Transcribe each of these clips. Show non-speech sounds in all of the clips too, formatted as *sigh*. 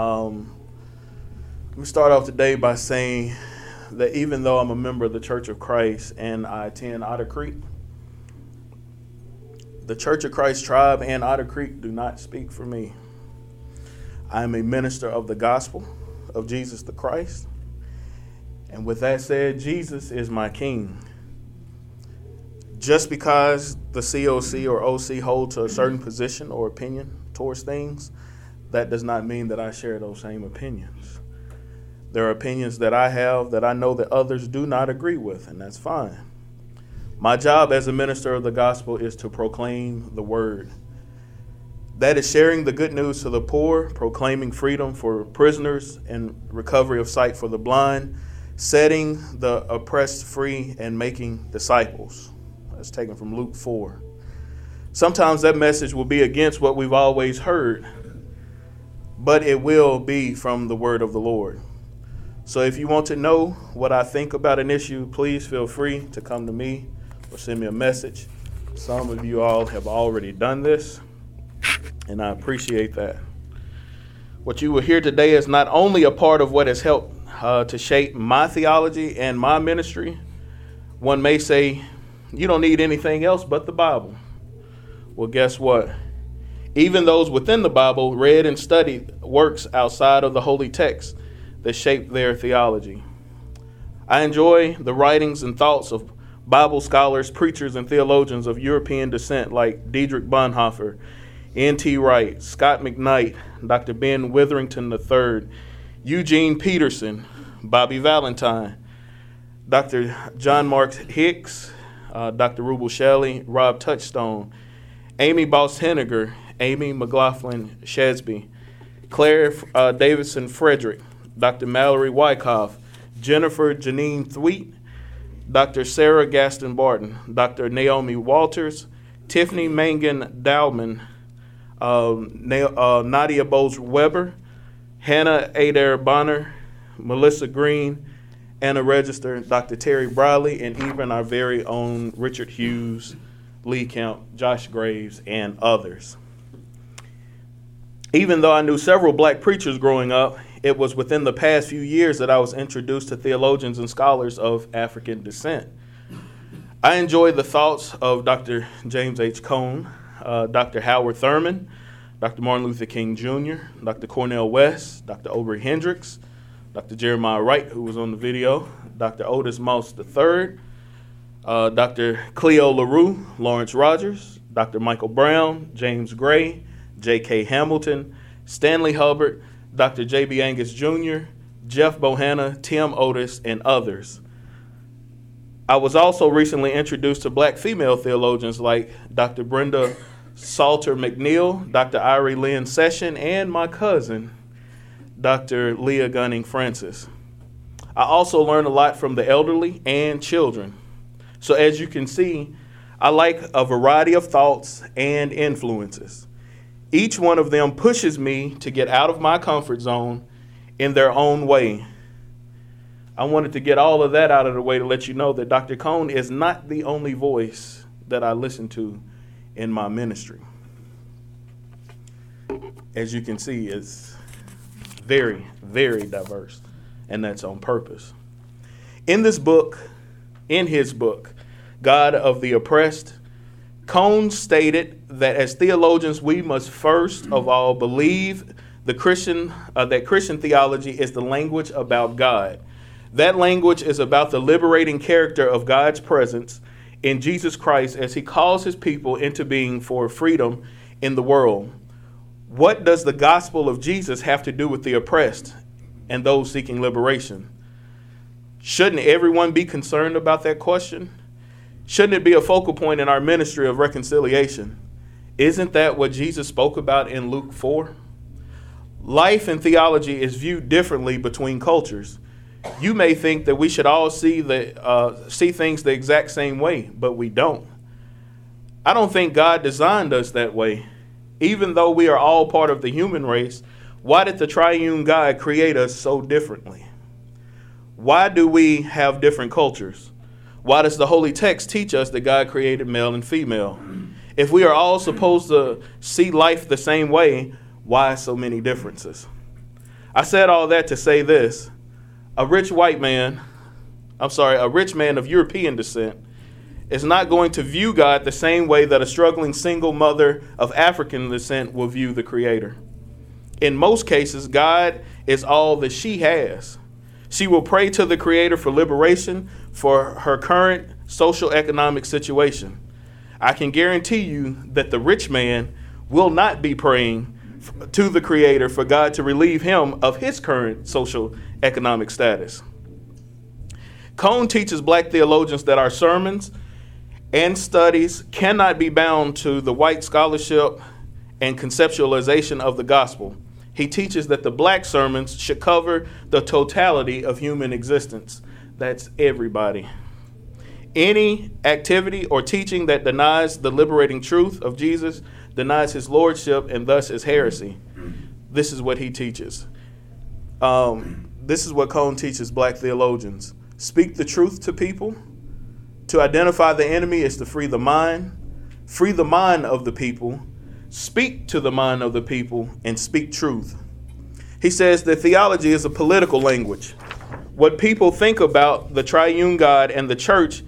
Um, let me start off today by saying that even though I'm a member of the Church of Christ and I attend Otter Creek, the Church of Christ tribe and Otter Creek do not speak for me. I am a minister of the gospel of Jesus the Christ. And with that said, Jesus is my king. Just because the COC or OC hold to a certain position or opinion towards things, that does not mean that I share those same opinions. There are opinions that I have that I know that others do not agree with, and that's fine. My job as a minister of the gospel is to proclaim the word. That is sharing the good news to the poor, proclaiming freedom for prisoners and recovery of sight for the blind, setting the oppressed free, and making disciples. That's taken from Luke 4. Sometimes that message will be against what we've always heard, but it will be from the word of the Lord. So if you want to know what I think about an issue, please feel free to come to me or send me a message. Some of you all have already done this, and I appreciate that. What you will hear today is not only a part of what has helped uh, to shape my theology and my ministry. One may say, you don't need anything else but the Bible. Well, guess what? Even those within the Bible read and studied works outside of the holy text that shaped their theology. I enjoy the writings and thoughts of Bible scholars, preachers, and theologians of European descent like Dietrich Bonhoeffer, N.T. Wright, Scot McKnight, Dr. Ben Witherington III, Eugene Peterson, Bobby Valentine, Dr. John Mark Hicks, uh, Dr. Rubel Shelley, Rob Touchstone, Amy Bost Henegar, Amy McLaughlin Shesby, Claire uh, Davidson Frederick, Dr. Mallory Wyckoff, Jennifer Janine Thweatt, Dr. Sarah Gaston Barton, Dr. Naomi Walters, Tiffany Mangan Dowman, um, uh, Nadia Bolz-Weber, Hannah Adair Bonner, Melissa Green, Anna Register, Dr. Terry Briley, and even our very own Richard Hughes, Lee Camp, Josh Graves, and others. Even though I knew several black preachers growing up, it was within the past few years that I was introduced to theologians and scholars of African descent. I enjoy the thoughts of Dr. James H. Cone, uh, Dr. Howard Thurman, Dr. Martin Luther King Jr., Dr. Cornel West, Dr. Obery Hendricks, Dr. Jeremiah Wright, who was on the video, Dr. Otis Moss III, uh, Dr. Cleo LaRue, Lawrence Rogers, Dr. Michael Brown, James Gray, J.K. Hamilton, Stanley Hubbard, Dr. J.B. Angus Jr., Jeff Bohanna, Tim Otis, and others. I was also recently introduced to black female theologians like Dr. Brenda Salter McNeil, Dr. Irie Lynne Session, and my cousin, Dr. Leah Gunning Francis. I also learned a lot from the elderly and children. So, as you can see, I like a variety of thoughts and influences. Each one of them pushes me to get out of my comfort zone in their own way. I wanted to get all of that out of the way to let you know that Dr. Cone is not the only voice that I listen to in my ministry. As you can see, it's very, very diverse, and that's on purpose. In this book, in his book, God of the Oppressed, Cone stated that as theologians, we must first of all believe the Christian uh, that Christian theology is the language about God. That language is about the liberating character of God's presence in Jesus Christ as he calls his people into being for freedom in the world. What does the gospel of Jesus have to do with the oppressed and those seeking liberation? Shouldn't everyone be concerned about that question? Shouldn't it be a focal point in our ministry of reconciliation? Isn't that what Jesus spoke about in Luke 4? Life and theology is viewed differently between cultures. You may think that we should all see the uh, see things the exact same way, but we don't. I don't think God designed us that way even though we are all part of the human race, why did the triune God create us so differently? Why do we have different cultures? Why does the Holy Text teach us that God created male and female? If we are all supposed to see life the same way, why so many differences? I said all that to say this a rich white man, I'm sorry, a rich man of European descent, is not going to view God the same way that a struggling single mother of African descent will view the Creator. In most cases, God is all that she has. She will pray to the Creator for liberation for her current social economic situation. I can guarantee you that the rich man will not be praying to the Creator for God to relieve him of his current social economic status. Cone teaches black theologians that our sermons and studies cannot be bound to the white scholarship and conceptualization of the gospel. He teaches that the black sermons should cover the totality of human existence. That's everybody. Any activity or teaching that denies the liberating truth of Jesus denies his lordship and thus is heresy. This is what he teaches. Um, this is what Cone teaches black theologians. Speak the truth to people. To identify the enemy is to free the mind, free the mind of the people, speak to the mind of the people, and speak truth. He says that theology is a political language. What people think about the triune God and the church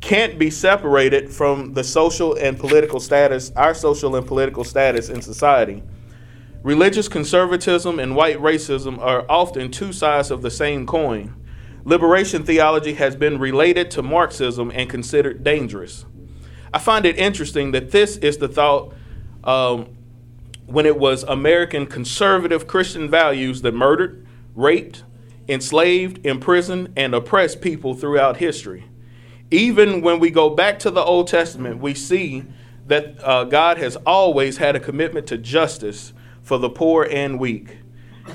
can't be separated from the social and political status, our social and political status in society. Religious conservatism and white racism are often two sides of the same coin. Liberation theology has been related to Marxism and considered dangerous. I find it interesting that this is the thought um, when it was American conservative Christian values that murdered, raped, enslaved, imprisoned, and oppressed people throughout history even when we go back to the Old Testament, we see that uh, God has always had a commitment to justice for the poor and weak.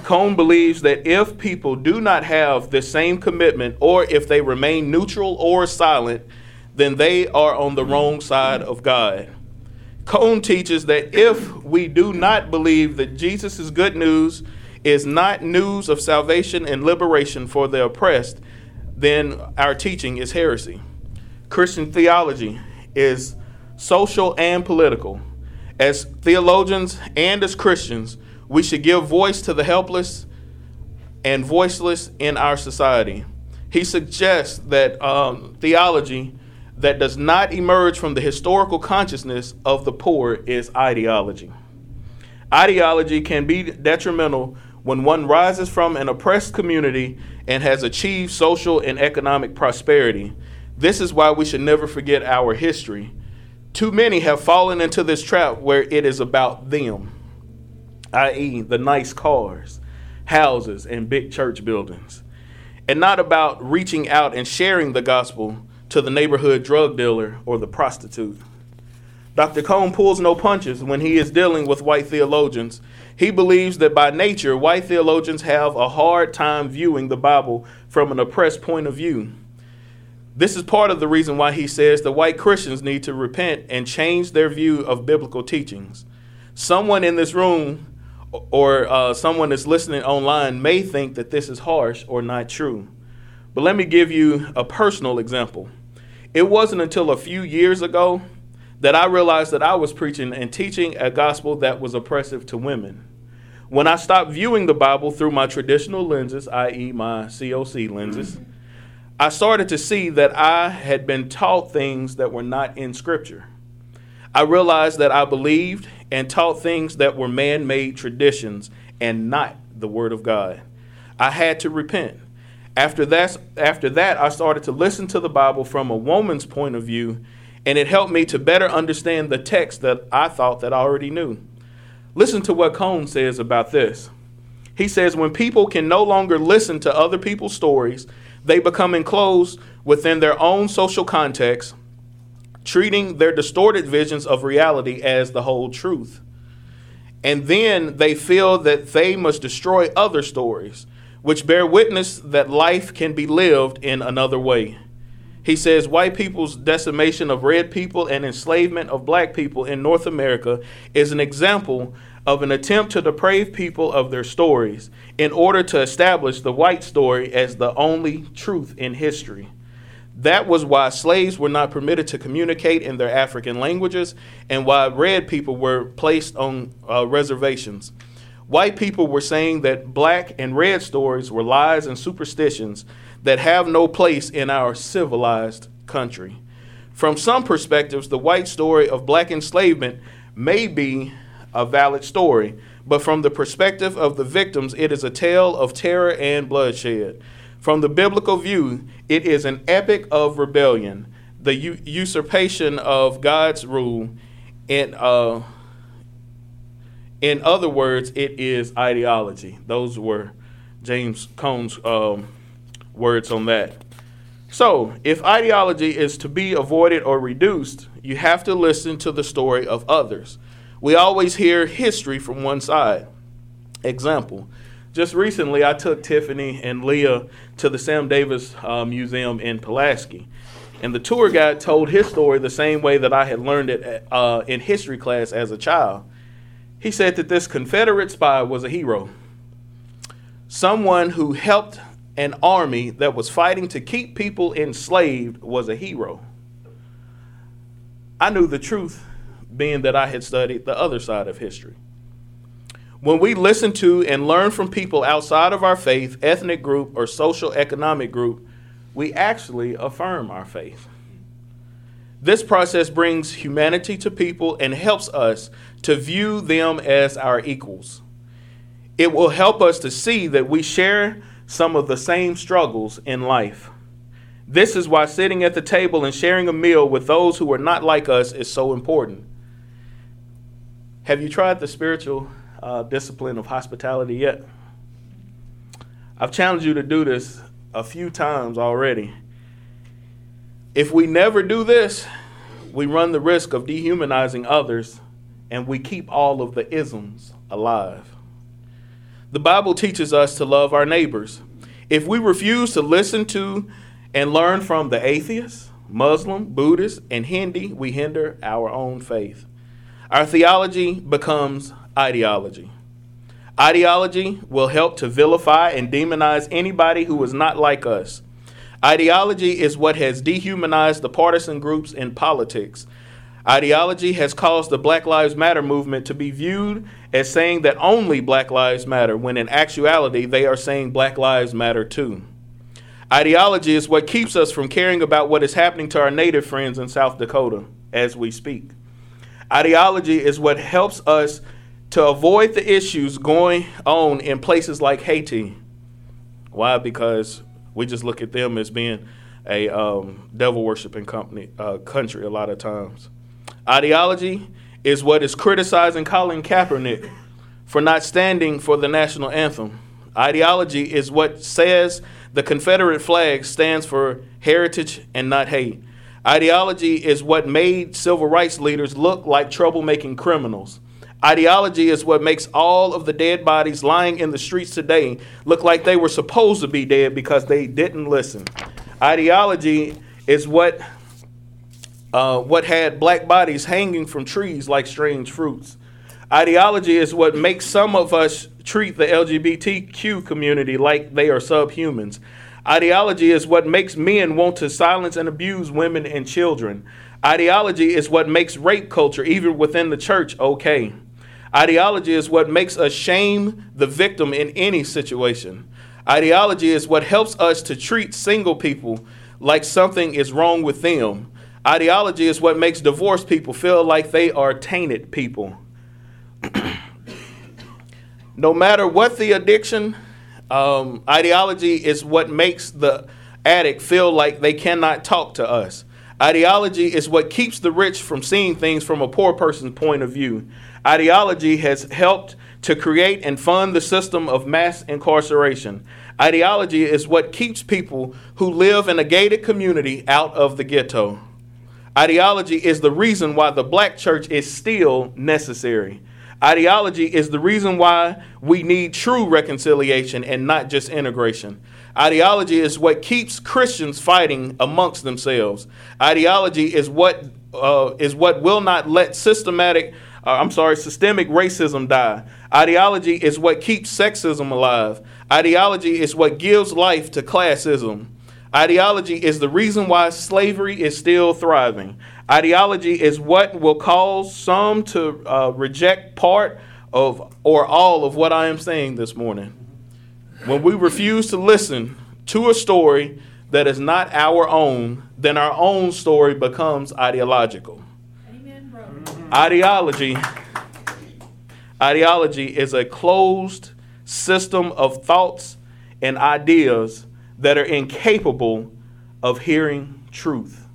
Cone believes that if people do not have the same commitment, or if they remain neutral or silent, then they are on the wrong side of God. Cone teaches that if we do not believe that Jesus' good news is not news of salvation and liberation for the oppressed, then our teaching is heresy. Christian theology is social and political. As theologians and as Christians, we should give voice to the helpless and voiceless in our society. He suggests that um, theology that does not emerge from the historical consciousness of the poor is ideology. Ideology can be detrimental when one rises from an oppressed community and has achieved social and economic prosperity this is why we should never forget our history. Too many have fallen into this trap where it is about them, i.e., the nice cars, houses, and big church buildings, and not about reaching out and sharing the gospel to the neighborhood drug dealer or the prostitute. Dr. Cone pulls no punches when he is dealing with white theologians. He believes that by nature, white theologians have a hard time viewing the Bible from an oppressed point of view. This is part of the reason why he says the white Christians need to repent and change their view of biblical teachings. Someone in this room or uh, someone that's listening online may think that this is harsh or not true. But let me give you a personal example. It wasn't until a few years ago that I realized that I was preaching and teaching a gospel that was oppressive to women. When I stopped viewing the Bible through my traditional lenses, i.e., my COC lenses, I started to see that I had been taught things that were not in Scripture. I realized that I believed and taught things that were man made traditions and not the Word of God. I had to repent. After that, after that, I started to listen to the Bible from a woman's point of view, and it helped me to better understand the text that I thought that I already knew. Listen to what Cone says about this. He says, When people can no longer listen to other people's stories they become enclosed within their own social context, treating their distorted visions of reality as the whole truth. And then they feel that they must destroy other stories, which bear witness that life can be lived in another way. He says white people's decimation of red people and enslavement of black people in North America is an example of an attempt to deprave people of their stories in order to establish the white story as the only truth in history. That was why slaves were not permitted to communicate in their African languages and why red people were placed on uh, reservations. White people were saying that black and red stories were lies and superstitions that have no place in our civilized country. From some perspectives, the white story of black enslavement may be a valid story, but from the perspective of the victims, it is a tale of terror and bloodshed. From the biblical view, it is an epic of rebellion, the u- usurpation of God's rule, and uh, in other words, it is ideology. Those were James Cone's um, words on that. So, if ideology is to be avoided or reduced, you have to listen to the story of others. We always hear history from one side. Example just recently, I took Tiffany and Leah to the Sam Davis uh, Museum in Pulaski. And the tour guide told his story the same way that I had learned it uh, in history class as a child. He said that this Confederate spy was a hero, someone who helped an army that was fighting to keep people enslaved was a hero. I knew the truth, being that I had studied the other side of history. When we listen to and learn from people outside of our faith, ethnic group, or social economic group, we actually affirm our faith. This process brings humanity to people and helps us to view them as our equals. It will help us to see that we share some of the same struggles in life. This is why sitting at the table and sharing a meal with those who are not like us is so important. Have you tried the spiritual uh, discipline of hospitality yet? I've challenged you to do this a few times already. If we never do this, we run the risk of dehumanizing others and we keep all of the isms alive. The Bible teaches us to love our neighbors. If we refuse to listen to and learn from the atheists, Muslim, Buddhist, and Hindi, we hinder our own faith. Our theology becomes ideology. Ideology will help to vilify and demonize anybody who is not like us. Ideology is what has dehumanized the partisan groups in politics. Ideology has caused the Black Lives Matter movement to be viewed as saying that only Black Lives Matter, when in actuality they are saying Black Lives Matter too. Ideology is what keeps us from caring about what is happening to our native friends in South Dakota as we speak. Ideology is what helps us to avoid the issues going on in places like Haiti. Why? Because we just look at them as being a um, devil worshiping company uh, country a lot of times. Ideology is what is criticizing Colin Kaepernick for not standing for the national anthem. Ideology is what says the Confederate flag stands for heritage and not hate. Ideology is what made civil rights leaders look like troublemaking criminals. Ideology is what makes all of the dead bodies lying in the streets today look like they were supposed to be dead because they didn't listen. Ideology is what uh, what had black bodies hanging from trees like strange fruits. Ideology is what makes some of us treat the LGBTQ community like they are subhumans. Ideology is what makes men want to silence and abuse women and children. Ideology is what makes rape culture, even within the church, okay. Ideology is what makes us shame the victim in any situation. Ideology is what helps us to treat single people like something is wrong with them. Ideology is what makes divorced people feel like they are tainted people. *clears throat* no matter what the addiction, um, ideology is what makes the addict feel like they cannot talk to us. Ideology is what keeps the rich from seeing things from a poor person's point of view. Ideology has helped to create and fund the system of mass incarceration. Ideology is what keeps people who live in a gated community out of the ghetto. Ideology is the reason why the black church is still necessary. Ideology is the reason why we need true reconciliation and not just integration. Ideology is what keeps Christians fighting amongst themselves. Ideology is what uh, is what will not let systematic, uh, I'm sorry, systemic racism die. Ideology is what keeps sexism alive. Ideology is what gives life to classism. Ideology is the reason why slavery is still thriving. Ideology is what will cause some to uh, reject part of or all of what I am saying this morning. When we refuse to listen to a story that is not our own, then our own story becomes ideological. Ideology ideology is a closed system of thoughts and ideas that are incapable of hearing truth.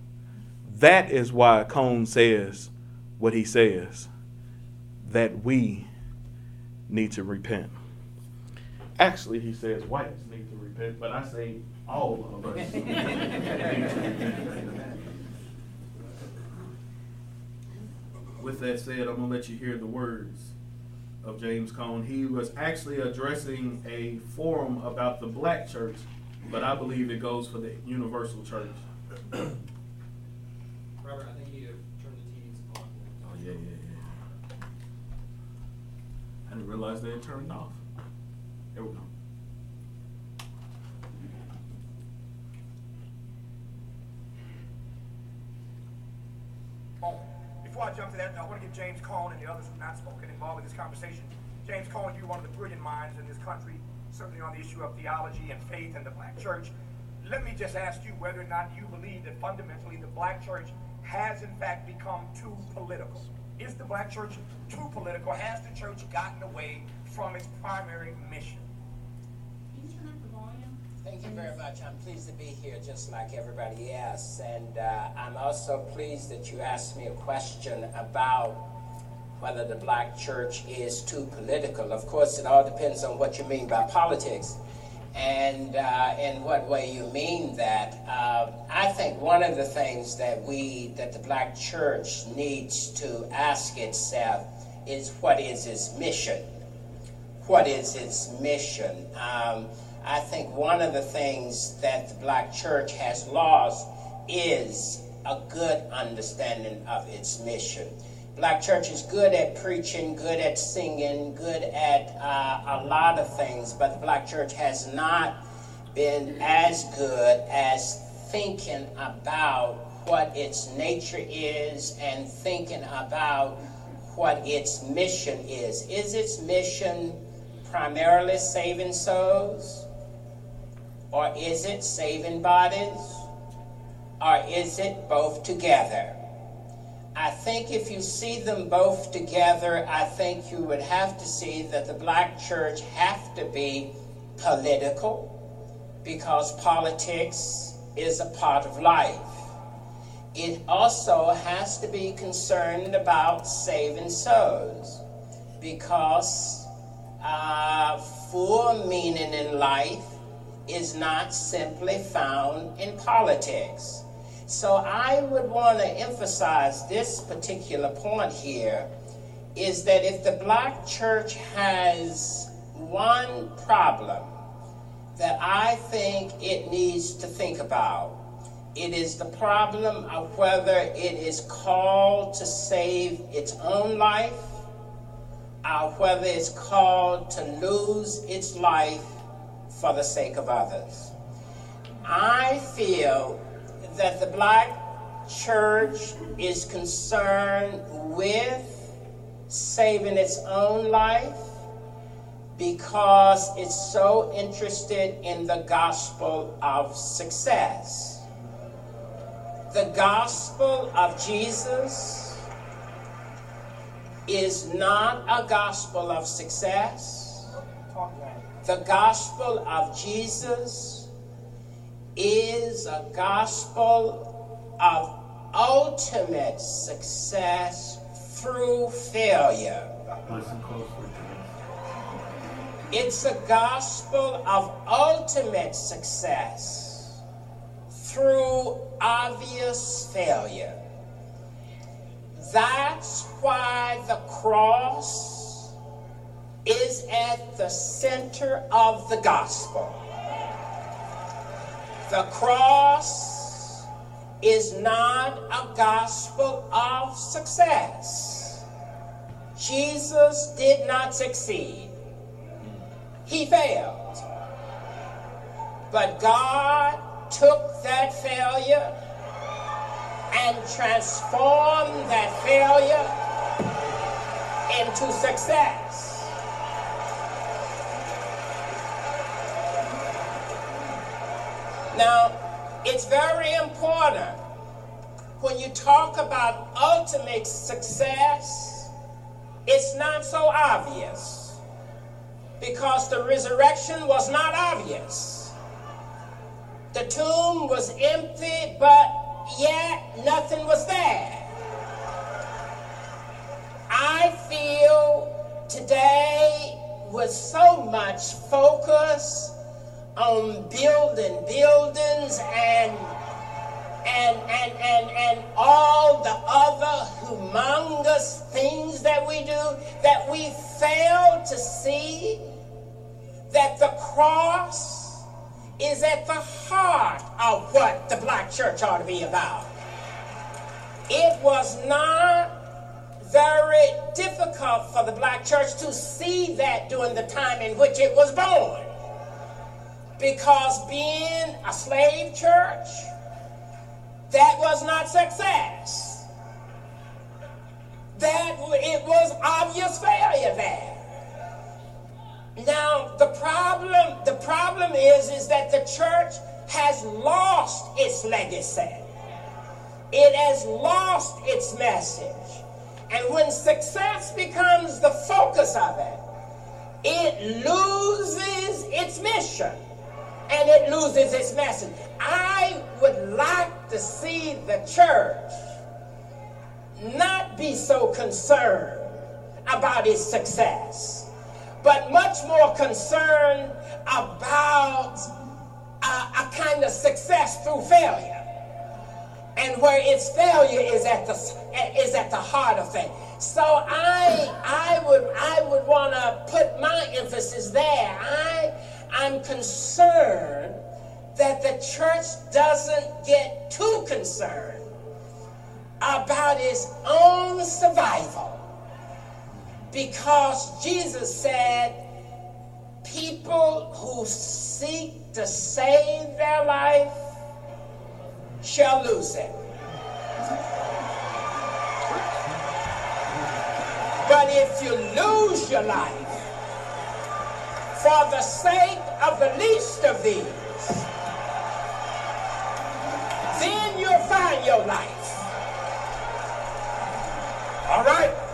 That is why Cone says what he says that we need to repent. Actually, he says whites need to repent, but I say all of us. *laughs* With that said, I'm going to let you hear the words of James Cone. He was actually addressing a forum about the black church, but I believe it goes for the universal church. Robert, I think you need to turn the TVs on. Oh, yeah, yeah, yeah. I didn't realize they had turned off. There we go. Before I jump to that, I want to give James Cone and the others who have not spoken involved in this conversation. James Cone, you're one of the brilliant minds in this country, certainly on the issue of theology and faith and the black church. Let me just ask you whether or not you believe that fundamentally the black church has in fact become too political. Is the black church too political? Has the church gotten away from its primary mission? Thank you very much. I'm pleased to be here just like everybody else. And uh, I'm also pleased that you asked me a question about whether the black church is too political. Of course, it all depends on what you mean by politics and uh, in what way you mean that. Uh, I think one of the things that we, that the black church needs to ask itself is what is its mission? What is its mission? Um, I think one of the things that the black church has lost is a good understanding of its mission. Black church is good at preaching, good at singing, good at uh, a lot of things, but the black church has not been as good as thinking about what its nature is and thinking about what its mission is. Is its mission primarily saving souls? Or is it saving bodies? Or is it both together? I think if you see them both together, I think you would have to see that the black church have to be political because politics is a part of life. It also has to be concerned about saving souls because uh, full meaning in life is not simply found in politics. So I would want to emphasize this particular point here is that if the black church has one problem that I think it needs to think about, it is the problem of whether it is called to save its own life or whether it's called to lose its life for the sake of others. I feel that the black church is concerned with saving its own life because it's so interested in the gospel of success. The gospel of Jesus is not a gospel of success the gospel of Jesus is a gospel of ultimate success through failure. It's a gospel of ultimate success through obvious failure. That's why the cross is at the center of the gospel. The cross is not a gospel of success. Jesus did not succeed, he failed. But God took that failure and transformed that failure into success. Now, it's very important when you talk about ultimate success, it's not so obvious because the resurrection was not obvious. The tomb was empty, but yet nothing was there. I feel today with so much focus on building buildings and and and and and all the other humongous things that we do that we fail to see that the cross is at the heart of what the black church ought to be about. It was not very difficult for the black church to see that during the time in which it was born. Because being a slave church, that was not success. That it was obvious failure there. Now the problem, the problem is, is that the church has lost its legacy. It has lost its message. And when success becomes the focus of it, it loses its mission and it loses its message. I would like to see the church not be so concerned about its success, but much more concerned about a, a kind of success through failure. And where its failure is at the is at the heart of things. So I I would I would want to put my emphasis there. I I'm concerned that the church doesn't get too concerned about its own survival. Because Jesus said, people who seek to save their life shall lose it. But if you lose your life, for the sake of the least of these, then you'll find your life. All right?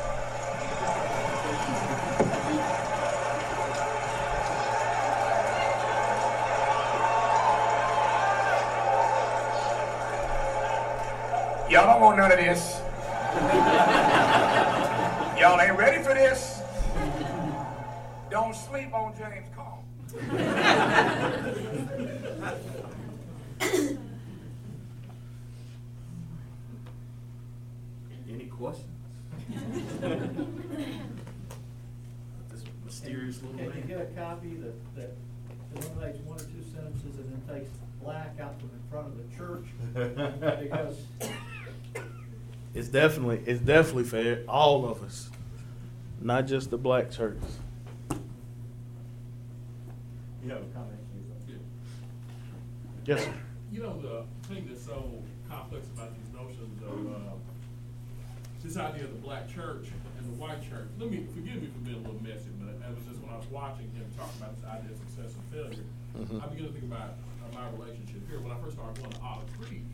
Y'all don't want none of this. Y'all ain't ready for this. Don't sleep on James Cone. Any questions? this mysterious little Can you get a copy that, that eliminates one or two sentences and then takes black out from in front of the church? Because It's definitely it's definitely fair. All of us, not just the black church. You have a comment, Yes, sir. You know, the thing that's so complex about these notions of, uh, this idea of the black church and the white church, let me, forgive me for being a little messy, but it was just when I was watching him talk about this idea of success and failure, Mhm. I began to think about uh, my relationship here. When I first started going to Otter Creek,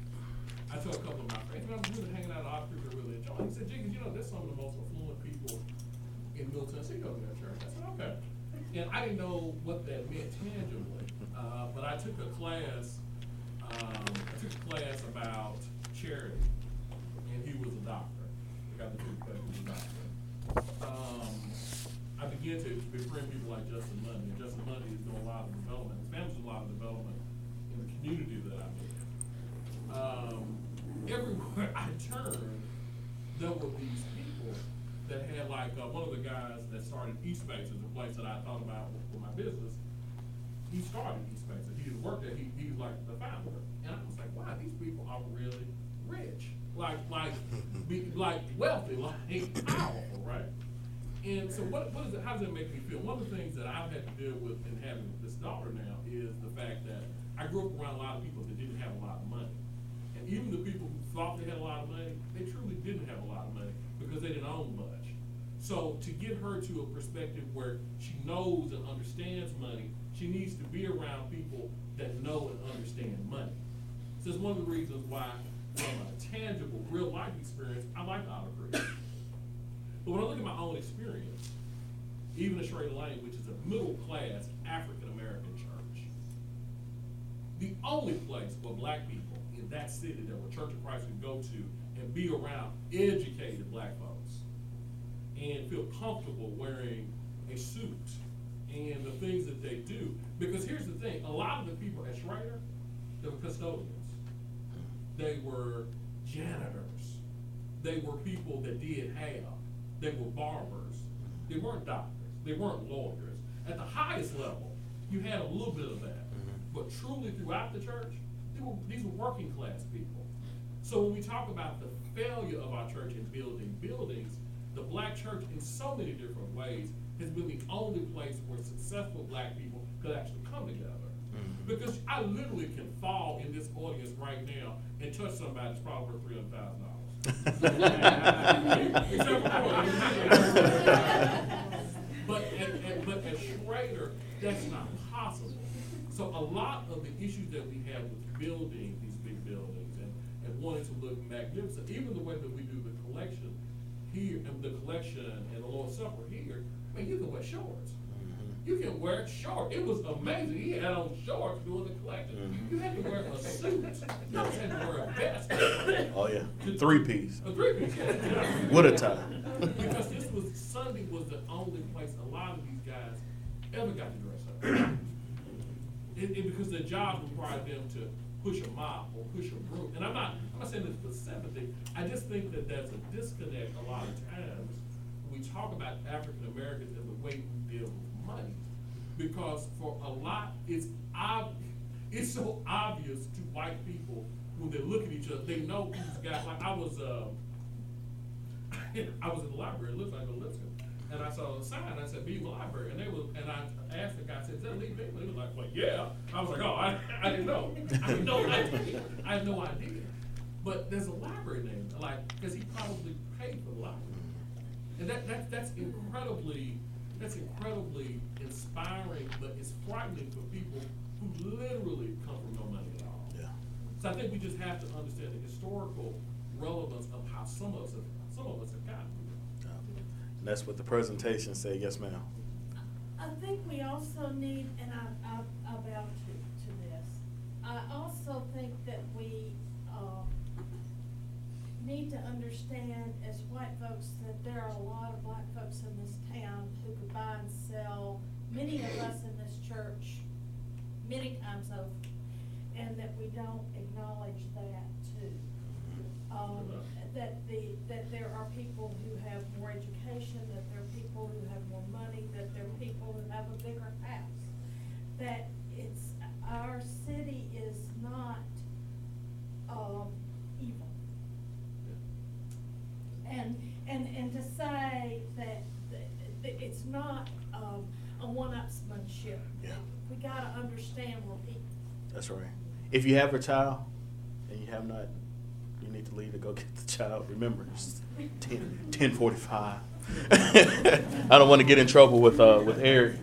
I told a couple of my friends, I'm really hanging out at Otter Creek, I really enjoy it. He said, Jenkins, you know, there's some of the most affluent people in Middle Tennessee go to that church. I said, okay. And I didn't know what that meant tangibly, uh, but I took a class, um, I took a class about charity, and he was a doctor. I got the two class, he was a doctor. Um, I began to befriend people like Justin Lundy. Justin Lundy is doing a lot of development, his family's a lot of development in the community that I'm in. Um, everywhere *laughs* I turned, there were these people that had like, uh, one of the guys that started East Spaces, a place that I thought about for my business. He started East Spaces. He didn't work there. He, he was like the founder. And I was like, wow, these people are really rich. Like, like, *laughs* be, like wealthy, *laughs* like powerful, right? And so what, what is it, how does it make me feel? One of the things that I've had to deal with in having this daughter now is the fact that I grew up around a lot of people that didn't have a lot of money. And even the people who thought they had a lot of money, they truly didn't have a lot of money because they didn't own much. So to get her to a perspective where she knows and understands money, she needs to be around people that know and understand money. So it's one of the reasons why, from a tangible, real life experience, I like Otter Creek. But when I look at my own experience, even at Schrader Lane, which is a middle class African American church, the only place for black people in that city that where Church of Christ can go to and be around educated black folks and feel comfortable wearing a suit and the things that they do. Because here's the thing, a lot of the people at Schrader, they were custodians. They were janitors. They were people that did have. They were barbers. They weren't doctors. They weren't lawyers. At the highest level, you had a little bit of that. Mm-hmm. But truly throughout the church, were, these were working class people. So when we talk about the failure of our church in building buildings, the black church in so many different ways has been the only place where successful black people could actually come together. Mm-hmm. Because I literally can fall in this audience right now and touch somebody that's probably worth three hundred thousand dollars. *laughs* But at, but at Schrader, that's not possible. So a lot of the issues that we have with building these big buildings and, and wanting to look magnificent, even the way that we do the collection here, and the collection and the Lord's Supper here, I mean, you can wear shorts. Mm-hmm. You can wear it short. It was amazing. He had on shorts doing the collection. Mm-hmm. You had to wear a suit. You also had to wear a vest. Oh, yeah. Three piece. A three piece. yeah. *laughs* With a tie. Because this was, Sunday was the only place a lot of these guys ever got to dress up. It, it, because their job required them to push a mop or push a broom. And I'm not, I'm not saying this for sympathy, I just think that there's a disconnect a lot of times when we talk about African Americans and the way we deal with money. Because for a lot, it's ob, it's so obvious to white people when they look at each other, they know these guys, like I was, uh, *laughs* I was in the library, it looks like a Lipscomb, and I saw a sign, I said, Beaman Library, and they was, and I asked the guy, I said, is that Lee Beaman? He was like, well, yeah, I was like, oh, I, I didn't know, I had no idea, I had no idea. But there's a library name, like, cause he probably paid for the library. And that, that, that's incredibly, that's incredibly inspiring, but it's frightening for people who literally come from no money at all. Yeah. So I think we just have to understand the historical relevance of how some of us have, some of us have gotten. And that's what the presentation said. Yes, ma'am. I think we also need, and I, I, I bow to, to this, I also think that we, um, need to understand as white folks that there are a lot of black folks in this town who could buy and sell, many of us in this church, many times over, and that we don't acknowledge that too. Um, that the, that there are people who have more education, that there are people who have more money, that there are people who have a bigger house. That it's, our city is not, um, evil. And, and, and to say that, that that it's not, um, a one-upsmanship. Yeah. We gotta understand we're people. That's right. If you have a child and you have not, you need to leave to go get the child. Remember, it's 10, 1045. *laughs* I don't want to get in trouble with, uh, with Eric.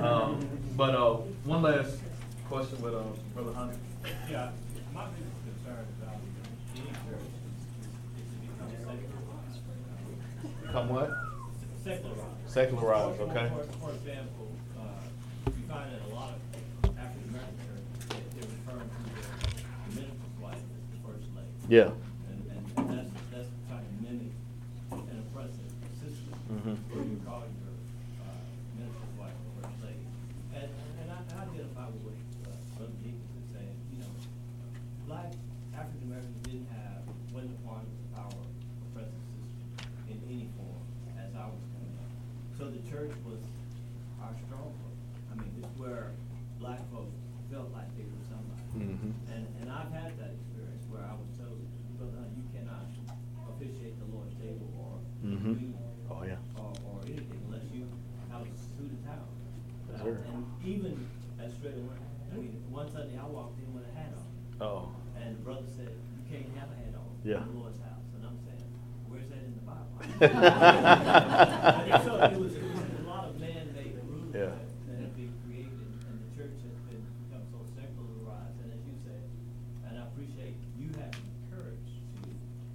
Um, but uh, one last question with uh, Brother Hunter. Yeah, my biggest concern about become. Come what? Secularized. Secularized, okay. For, for example, uh, you find that a lot of African American churches, they- they're referring to the the minister's wife as the first lady. Yeah. And, and that's, that's trying to mimic an oppressive system. Mhm. Where you call your, uh, minister's wife the first lady. And, and I, I identify with what, uh, Brother Jenkins is saying, you know, black African Americans didn't have, wasn't a part of the power oppressive system in any form as I was coming up. So the church was our stronghold. I mean, it's where black folks felt like they were somebody. Mhm. And, and I've had that experience where I was told, brother, you cannot officiate the Lord's table or Mhm. communion Oh, yeah. or, or anything unless you have a suit and tie. Yes, Uh, sir. And even at straight away, I mean, one Sunday I walked in with a hat on. Oh. And the brother said, you can't have a hat on Yeah. in the Lord's house. And I'm saying, where's that in the Bible? *laughs* *laughs* So it was, it was a lot of man-made rules Yeah. that that have been created, and the church has been, become so secularized, and as you said, and I appreciate you having the courage to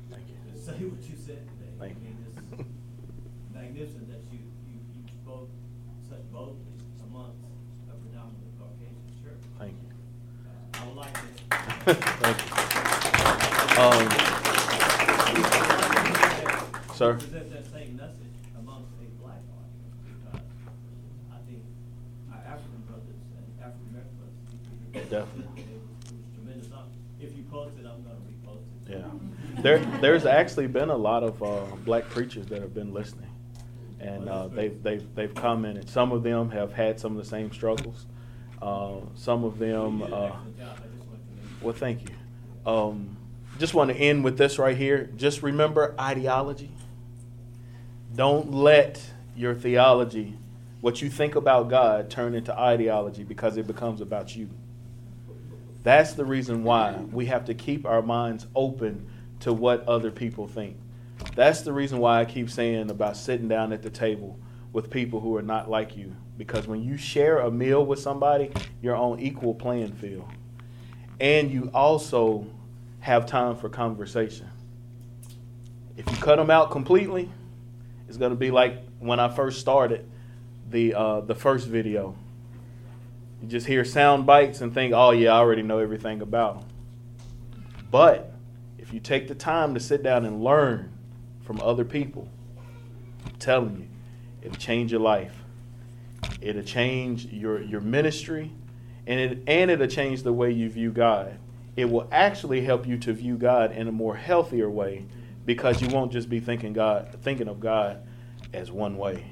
Thank you. to say what you said today. Thank I mean, you. it's magnificent that you, you, you spoke such boldly amongst a predominantly Caucasian church. Thank you. Uh, I would like to. Thank you. Um, Sir? Present that same message amongst a black audience, because I think our African brothers and African American brothers. Definitely. It was it was tremendous. I'm- If you post it, I'm gonna repost it. Yeah. There, there's actually been a lot of uh, black preachers that have been listening. And uh, they've, they've, they've commented. Some of them have had some of the same struggles. Uh, some of them. You did an Uh, excellent job. I just wanted to make. well, thank you. Um, just want to end with this right here. Just remember ideology. Don't let your theology, what you think about God, turn into ideology because it becomes about you. That's the reason why we have to keep our minds open to what other people think. That's the reason why I keep saying about sitting down at the table with people who are not like you. Because when you share a meal with somebody, you're on equal playing field. And you also have time for conversation. If you cut them out completely, it's to be like when I first started the uh, the first video. You just hear sound bites and think, "Oh yeah, I already know everything about them." But if you take the time to sit down and learn from other people, I'm telling you, it'll change your life. It'll change your your ministry, and it and it'll change the way you view God. It will actually help you to view God in a more healthier way because you won't just be thinking God thinking of God as one way.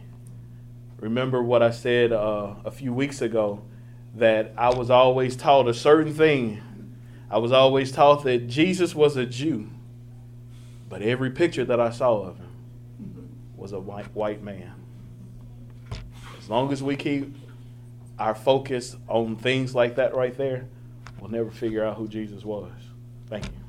Remember what I said uh, a few weeks ago that I was always taught a certain thing. I was always taught that Jesus was a Jew, but every picture that I saw of him was a white white man. As long as we keep our focus on things like that right there, we'll never figure out who Jesus was. Thank you.